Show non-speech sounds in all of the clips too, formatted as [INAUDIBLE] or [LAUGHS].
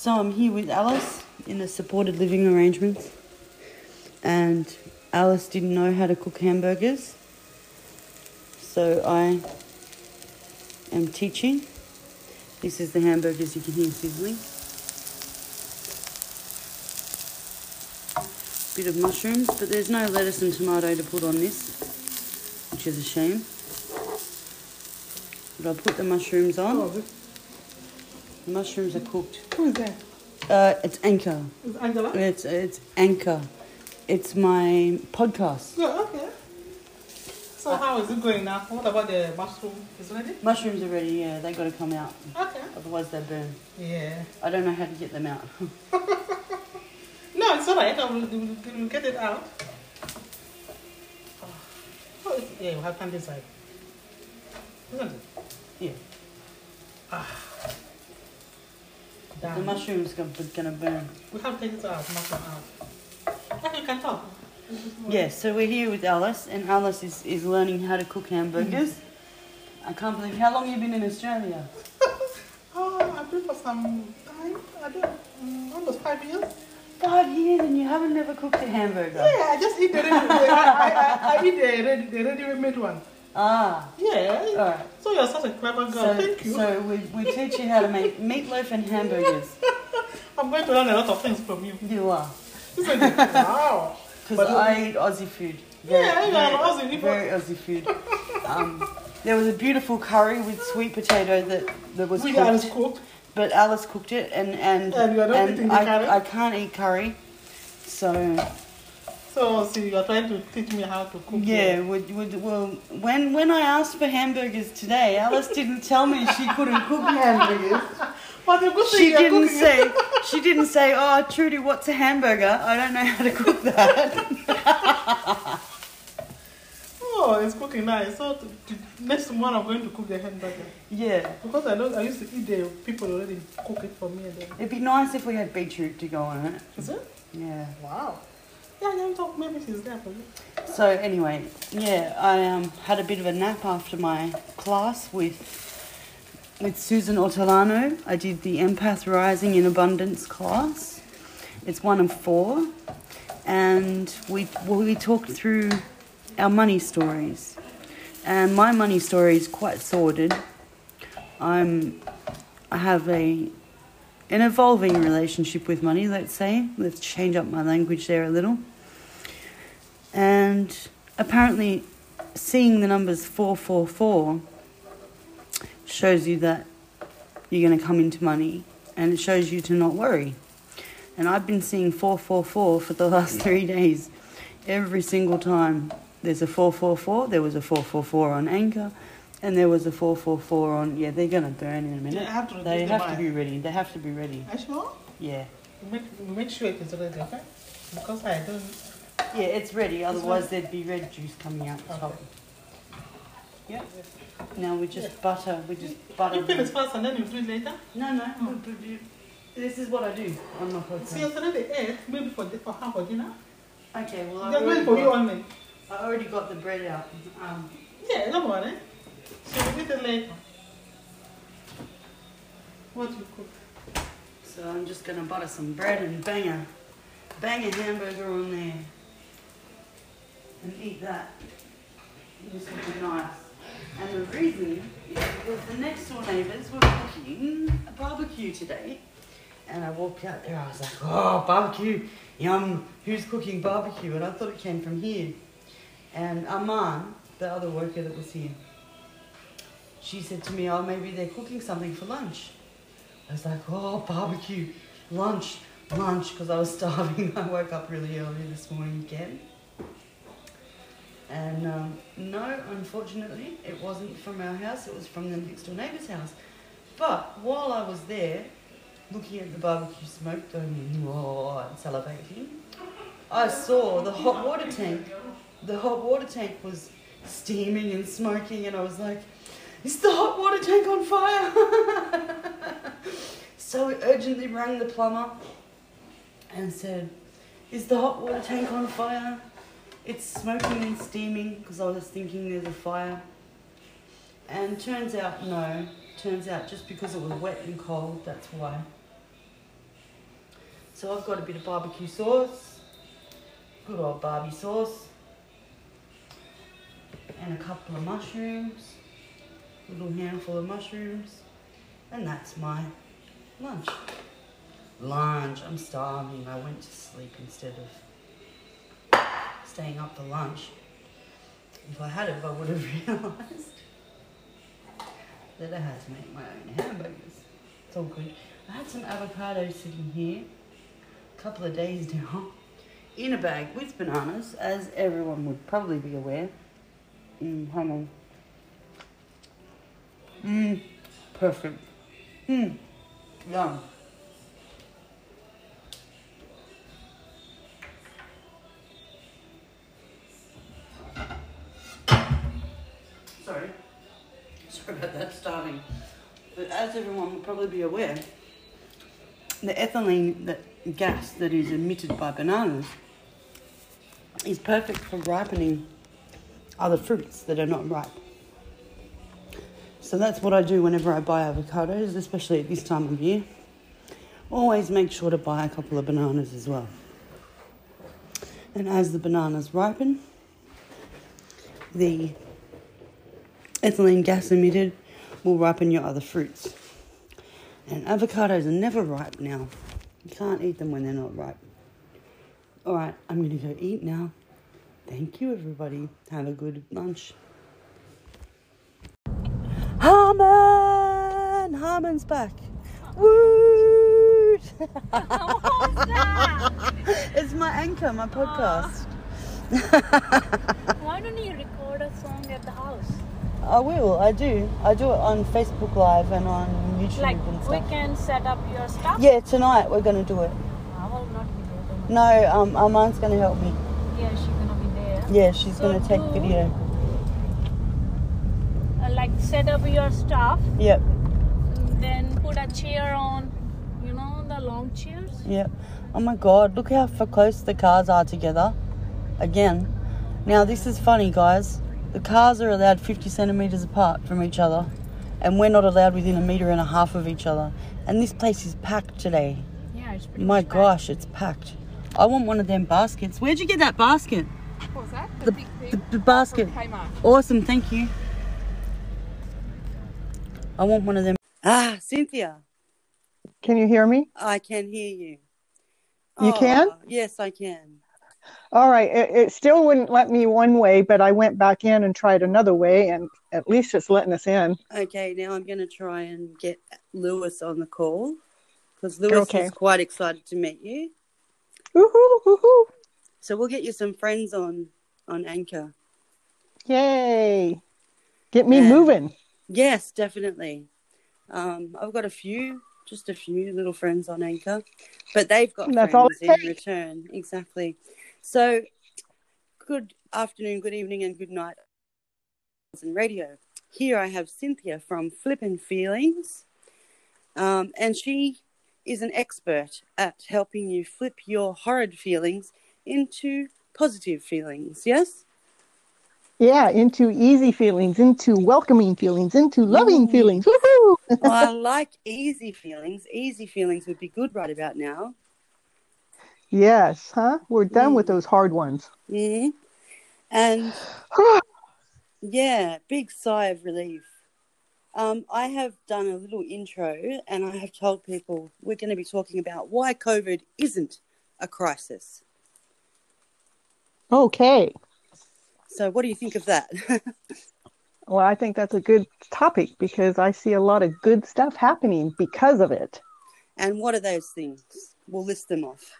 So I'm here with Alice in a supported living arrangements, and Alice didn't know how to cook hamburgers, so I am teaching. This is the hamburgers you can hear sizzling. Bit of mushrooms, but there's no lettuce and tomato to put on this, which is a shame. But I'll put the mushrooms on. Oh, Oh, The mushrooms are cooked. who is that? Uh, it's Anchor. Is Angela? It's it's Anchor. It's my podcast. Yeah, okay. So how is it going now? What about the mushroom? Is it ready? Mushrooms are ready. Yeah, they got to come out. Okay. Otherwise they burn. Yeah. I don't know how to get them out. [LAUGHS] No, it's alright. I will, we we will get it out. Oh, it's, yeah, you have time decide. Isn't it? yeah. The mushrooms are gonna burn. We have to take it out, mushroom out. You can talk. Yes. So we're here with Alice, and Alice is, is learning how to cook hamburgers. I can't believe how long you've been in Australia. [LAUGHS] Oh, I've been for some time. I don't, um, almost five years. Five years, and you haven't never cooked a hamburger. Yeah, I just eat the ready. I, I, I, I eat the ready, the ready-made one. Ah. Yeah. All right. So you're such a clever girl. So, Thank you. so we, we teach you how to make meatloaf and hamburgers. [LAUGHS] I'm going to learn a lot of things from you. You are. Isn't [LAUGHS] wow. Because I eat Aussie food. Yeah, you're an Aussie, you Very Aussie food. [LAUGHS] Um, there was a beautiful curry with sweet potato that, that was We cooked, Alice cooked. but Alice cooked it, and and, And you are not eating the I. I can't eat curry, so So, see, you're trying to teach me how to cook. yeah. Would, would, well, when when I asked for hamburgers today, Alice didn't tell me she couldn't cook [LAUGHS] hamburgers. But the good thing She you're didn't cooking say she didn't say, "Oh, Trudy, what's a hamburger? I don't know how to cook that." [LAUGHS] Oh, it's cooking nice. So, to, to, next month I'm going to cook the hamburger. yeah. Because I don't, I used to eat the people already cook it for me. And then, It'd be nice if we had beetroot to go on it. is it? Yeah. Wow. Yeah, talk. So anyway, yeah, I um, had a bit of a nap after my class with with Susan Ortolano. I did the Empath Rising in Abundance class. It's one of four, and we well, we talked through our money stories. And my money story is quite sordid. I'm I have a an evolving relationship with money, let's say. Let's change up my language there a little. And apparently, seeing the numbers 444 shows you that you're going to come into money and it shows you to not worry. And I've been seeing 444 for the [LAUGHS] last three days. Every single time there's a 444, there was a 444 on Anchor, and there was a 444 on. Yeah, they're going to burn in a minute. Yeah, I have to They have to be ready. They have to be ready. Are you sure? Yeah. Make, make sure it is ready, okay? Because I don't. Yeah, it's ready. Otherwise, there'd be red juice coming out the top. Yeah. Now we just butter. We just butter. You finish them. first and then you freeze later. No, no. we- we- we- This is what I do on my See, podcast. it's already ate. Maybe for, for half for dinner. Okay. Well, I They're already, going for you got, only. I already got the bread out. Um, Yeah, don't worry. So we eat it later. What you cook? so I'm just gonna butter some bread and bang a, bang a hamburger on there, and eat that. This will be nice. And the reason is because the next door neighbours were cooking a barbecue today. And I walked out there, I was like, oh, barbecue, yum, who's cooking barbecue? And I thought it came from here. And Aman, the other worker that was here, she said to me, oh, maybe they're cooking something for lunch. I was like, oh, barbecue, lunch, lunch, because I was [LAUGHS] starving. I woke up really early this morning again. And um, no, unfortunately, it wasn't from our house, it was from the next door neighbour's house. But while I was there, looking at the barbecue smoke going and salivating, I saw the hot water tank. The hot water tank was steaming and smoking, and I was like, is the hot water tank on fire? [LAUGHS] so we urgently rang the plumber and said, is the hot water tank on fire? It's smoking and steaming because I was thinking there's a fire. And turns out, no. Turns out just because it was wet and cold, that's why. So I've got a bit of barbecue sauce, good old Barbie sauce, and a couple of mushrooms, a little handful of mushrooms, and that's my lunch. Lunch, I'm starving. I went to sleep instead of staying up for lunch. If I had it, I would have [LAUGHS] realised that I had to make my own hamburgers. It's all good. I had some avocados sitting here, a couple of days [LAUGHS] now, in a bag with bananas, as everyone would probably be aware. Mmm, hang on. Mmm, perfect. Mmm, yum. As everyone will probably be aware, the ethylene that gas that is emitted by bananas is perfect for ripening other fruits that are not ripe. So that's what I do whenever I buy avocados, especially at this time of year. Always make sure to buy a couple of bananas as well. And as the bananas ripen, the ethylene gas emitted will ripen your other fruits. And avocados are never ripe now. You can't eat them when they're not ripe. All right, I'm going to go eat now. Thank you, everybody. Have a good lunch. Harmon! Harmon's back. Woot! it's my anchor, my ah. podcast. Why don't you record a song at the house? I will. I do. I do it on Facebook Live and on YouTube Like and stuff. we can set up your stuff. Yeah, tonight we're going to do it. I will not be there. don't. No, um, Armand's going to help me. Yeah, she's gonna be there. Yeah, she's So going to take video. Uh, like set up your stuff, Yep, then put a chair on. You know the long chairs. yep. Oh my God, look how close the cars are together. Again. Now, this is funny, guys. The cars are allowed 50 centimetres apart from each other, and we're not allowed within a metre and a half of each other. And this place is packed today. Yeah, it's pretty My much packed. gosh, it's packed. I want one of them baskets. Where'd you get that basket? What was that? The, big the, the basket. Kmart. Awesome, thank you. I want one of them. Ah, Cynthia, Can you hear me? I can hear you. You can? Oh, Yes, I can. All right. It, it still wouldn't let me one way, but I went back in and tried another way, and at least it's letting us in. Okay, now I'm going to try and get Lewis on the call because Lewis Okay. is quite excited to meet you. Woohoo! Woohoo! So we'll get you some friends on on Anchor. Yay! Get me Yeah. moving. Yes, definitely. Um, I've got a few, just a few little friends on Anchor, but they've got That's friends in return. Exactly. So, good afternoon, good evening, and good night. And radio. Here I have Cynthia from Flippin' Feelings, um, and she is an expert at helping you flip your horrid feelings into positive feelings. Yes. Yeah, into easy feelings, into welcoming feelings, into loving feelings. Woohoo! well, I [LAUGHS] like easy feelings. Easy feelings would be good right about now. Yes, huh? We're done with Mm. those hard ones. hmm And [SIGHS] yeah, big sigh of relief. Um, I have done a little intro and I have told people we're going to be talking about why COVID isn't a crisis. okay. So, what do you think of that? [LAUGHS] Well, I think that's a good topic because I see a lot of good stuff happening because of it. and what are those things? We'll list them off.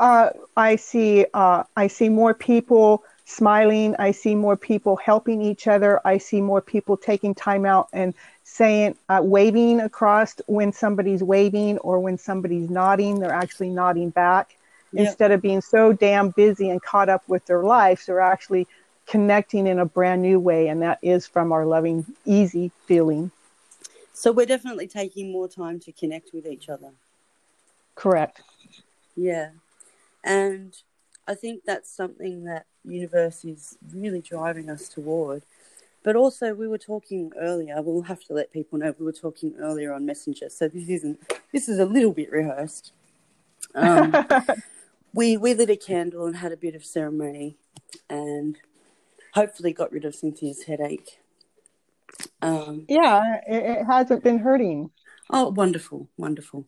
Uh, I see. Uh, I see more people smiling. I see more people helping each other. I see more people taking time out and saying, uh, waving across when somebody's waving or when somebody's nodding. They're actually nodding back Yep. instead of being so damn busy and caught up with their lives. They're actually connecting in a brand new way, and that is from our loving, easy feeling. So, we're definitely taking more time to connect with each other. Correct. Yeah. And I think that's something that universe is really driving us toward. But also we were talking earlier, we'll have to let people know we were talking earlier on Messenger, so this isn't this is a little bit rehearsed. Um, [LAUGHS] we we lit a candle and had a bit of ceremony, and hopefully got rid of Cynthia's headache. Um, yeah, it, it hasn't been hurting. oh, wonderful, wonderful!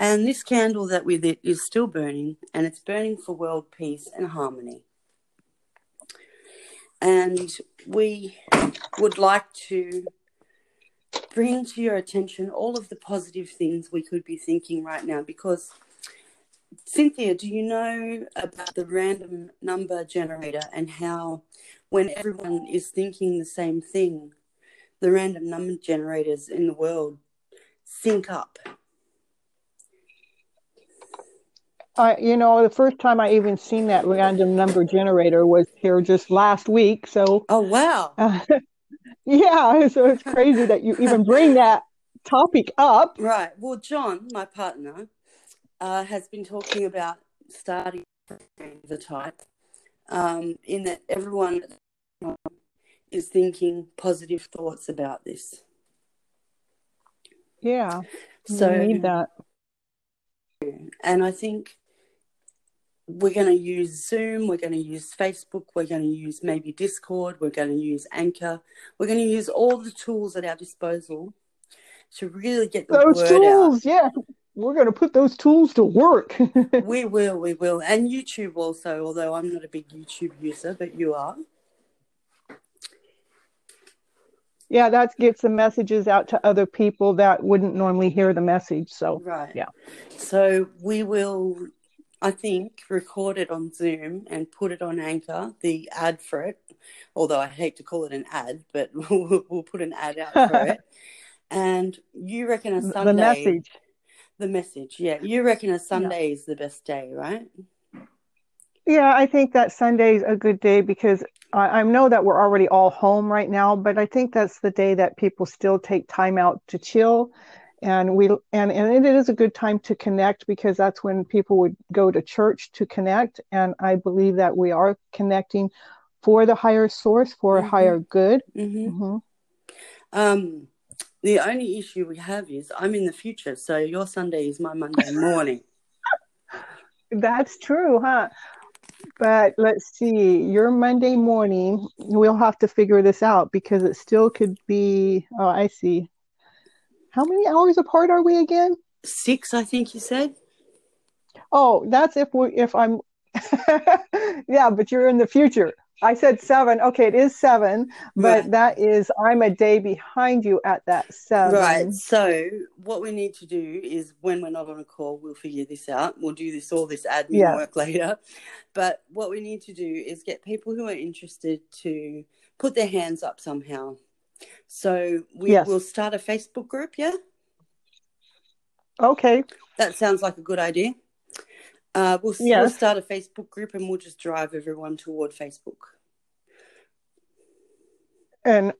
And this candle that we lit is still burning, and it's burning for world peace and harmony. And we would like to bring to your attention all of the positive things we could be thinking right now because Cynthia, do you know about the random number generator and how when everyone is thinking the same thing, the random number generators in the world sync up? I, you know, the first time I even seen that random number generator was here just last week. So, Oh, wow. uh, [LAUGHS] yeah, so it's crazy that you even bring that topic up. Right. Well, John, my partner, uh, has been talking about starting the type um, in that everyone is thinking positive thoughts about this. Yeah, So, need that. and I think we're going to use Zoom, we're going to use Facebook, we're going to use maybe Discord, we're going to use Anchor, we're going to use all the tools at our disposal to really get the Those word tools, yeah, we're going to put those tools to work. [LAUGHS] We will, we will, and YouTube also. Although I'm not a big YouTube user, but you are. yeah, that gets the messages out to other people that wouldn't normally hear the message. So, Right. Yeah. So we will, I think, record it on Zoom and put it on Anchor, the ad for it. Although I hate to call it an ad, but [LAUGHS] we'll, we'll put an ad out for it. [LAUGHS] And you reckon a Sunday, the message. the message, yeah. You reckon a Sunday is the best day, right? Yeah, I think that Sunday's a good day because I, I know that we're already all home right now, but I think that's the day that people still take time out to chill. And we and, and it is a good time to connect because that's when people would go to church to connect. And I believe that we are connecting for the higher source, for a Mhm. higher good. Mm-hmm. hmm Um, the only issue we have is I'm in the future, so your Sunday is my Monday morning. [LAUGHS] That's true, huh? But let's see, your Monday morning, we'll have to figure this out because it still could be, oh, I see. How many hours apart are we again? Six, I think you said. Oh, that's if we if I'm [LAUGHS] yeah, but you're in the future. I said seven. Okay, it is seven, but Right. that is I'm a day behind you at that seven. Right. So what we need to do is when we're not on a call, we'll figure this out. We'll do this all this admin Yeah. work later. But what we need to do is get people who are interested to put their hands up somehow. So we Yes. will start a Facebook group, yeah? Okay. That sounds like a good idea. Uh, we'll, we'll start a Facebook group and we'll just drive everyone toward Facebook. And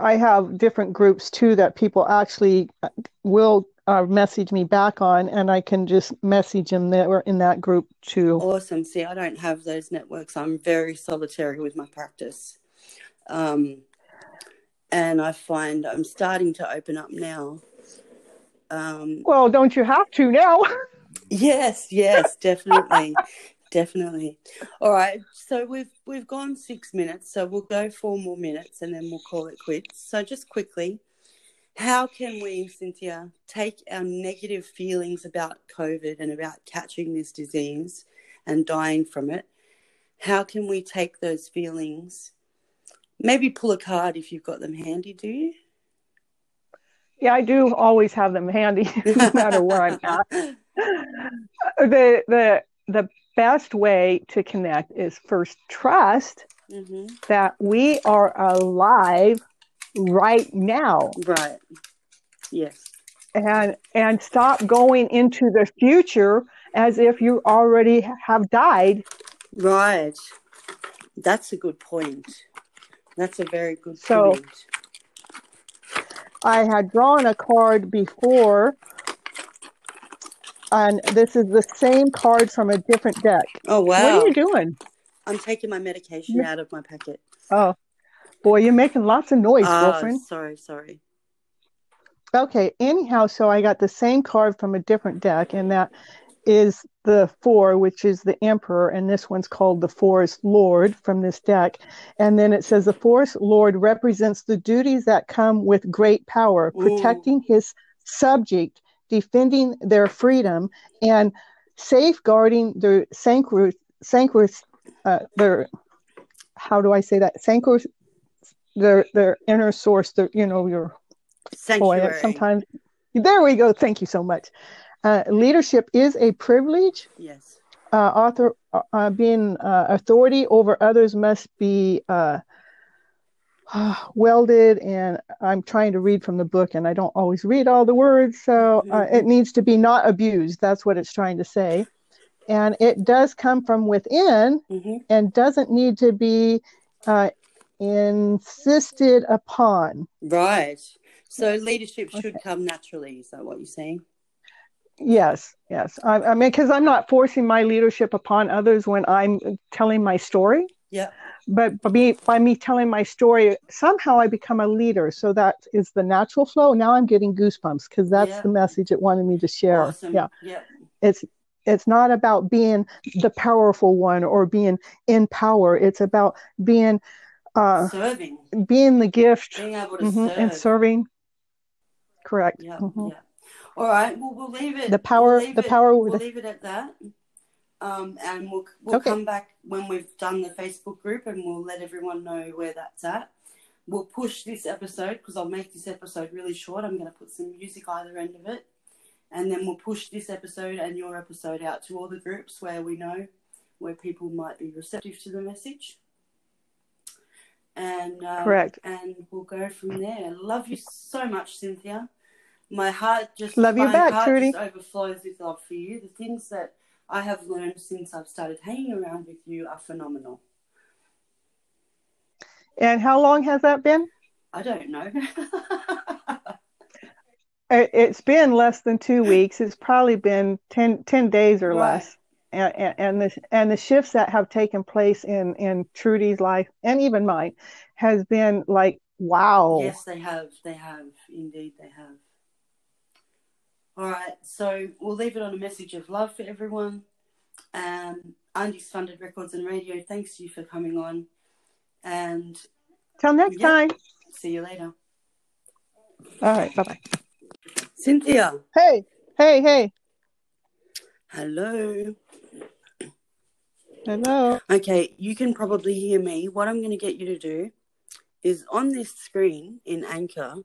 I have different groups too that people actually uh, will uh, message me back on, and I can just message them there in that group too. Awesome. See, I don't have those networks. I'm very solitary with my practice. Um, and I find I'm starting to open up now. Um, Well, don't you have to now? [LAUGHS] yes, yes, definitely. definitely. All right. So we've we've gone six minutes, so we'll go four more minutes and then we'll call it quits. So just quickly, how can we, Cynthia, take our negative feelings about COVID and about catching this disease and dying from it? How can we take those feelings? Maybe pull a card if you've got them handy, do you? Yeah, I do always have them handy, [LAUGHS] no matter where I'm at. [LAUGHS] The the the best way to connect is first trust hmm that we are alive right now Right. Yes. and and stop going into the future as if you already have died Right. That's a good point. That's a very good So- point. I had drawn a card before, and this is the same card from a different deck. Oh wow! What are you doing? I'm taking my medication Yeah. out of my packet. Oh, boy, you're making lots of noise, Ah, girlfriend. sorry, sorry. Okay, anyhow, so I got the same card from a different deck, and that is the four, which is the emperor, and this one's called the forest lord from this deck. And then it says the forest lord represents the duties that come with great power, Ooh. protecting his subject, defending their freedom, and safeguarding their sanctuary, sanctuary, uh, their how do I say that? Sanctuary, their their inner source, their you know your boy. Sanctuary. Sometimes there we go. Thank you so much. Uh, leadership is a privilege. Yes. Uh, author uh, being uh, authority over others must be uh, [SIGHS] welded, and I'm trying to read from the book, and I don't always read all the words, so uh, it needs to be not abused. That's what it's trying to say, and it does come from within, hmm and doesn't need to be uh, insisted upon. Right. So leadership should Okay. come naturally. Is that what you're saying? Yes, yes. I, I mean, because I'm not forcing my leadership upon others when I'm telling my story. Yeah. But by me, by me telling my story, somehow I become a leader. So that is the natural flow. Now I'm getting goosebumps because that's Yeah. the message it wanted me to share. Awesome. Yeah, Yeah. it's it's not about being the powerful one or being in power. It's about being uh, Serving. being the gift Being mhm, serve. and serving. Correct. Yeah. Mhm. Yeah. All right. Well, we'll leave it. The power- We'll the it, power- We'll leave it at that. Um, and we'll we'll Okay. come back when we've done the Facebook group, and we'll let everyone know where that's at. We'll push this episode because I'll make this episode really short. I'm going to put some music either end of it, and then we'll push this episode and your episode out to all the groups where we know where people might be receptive to the message. And um, Correct. and we'll go from there. Love you so much, Cynthia. My heart just Love you back, Trudy. overflows with love for you. The things that I have learned since I've started hanging around with you are phenomenal. And how long has that been? I don't know. [LAUGHS] It- It's been less than two weeks. It's probably been 10, 10 days or Right. less. And, and, and the and the shifts that have taken place in in Trudy's life and even mine has been like wow. yes, they have. They have. Indeed, they have. All right. So we'll leave it on a message of love for everyone. Um, Undies Funded Records and Radio, thanks to you for coming on. And Till next Yeah. time. see you later. All right. Bye bye. Cynthia, Hey, hey, hey. hello. Hello. Okay, you can probably hear me. What I'm going to get you to do is on this screen in Anchor,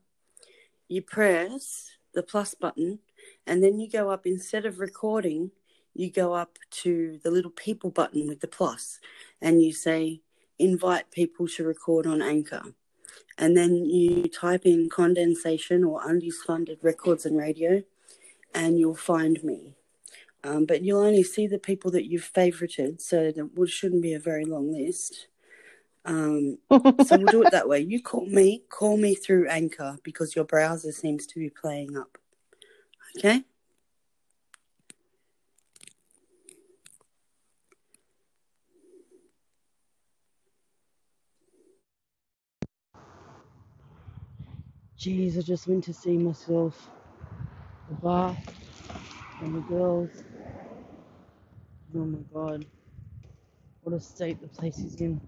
you press the plus button and then you go up instead of recording, you go up to the little people button with the plus and you say invite people to record on Anchor. And then you type in condensation or undies funded records and radio and you'll find me. Um, but you'll only see the people that you've favorited, so well, shouldn't be a very long list. Um, [LAUGHS] so we'll do it that way. You call me, call me through Anchor because your browser seems to be playing up. Okay? Jeez, I just went to see myself. The bath and the girls. Oh my god. What a state the place is in.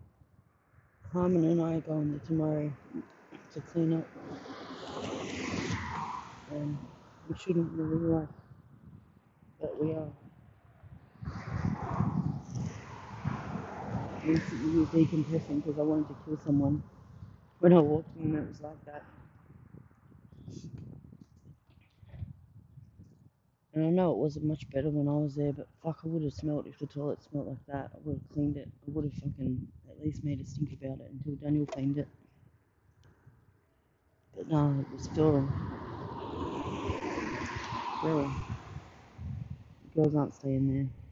Carmen and I are going there tomorrow to clean up. We shouldn't really like but we are. Recently was decompressing because I wanted to kill someone. When I walked in it was like that. And I know it wasn't much better when I was there, but fuck, I would have smelt if the toilet smelled like that. I would have cleaned it. I would have fucking at least made a stink about it until Daniel cleaned it. But no, it was still. Really. Girls aren't staying there.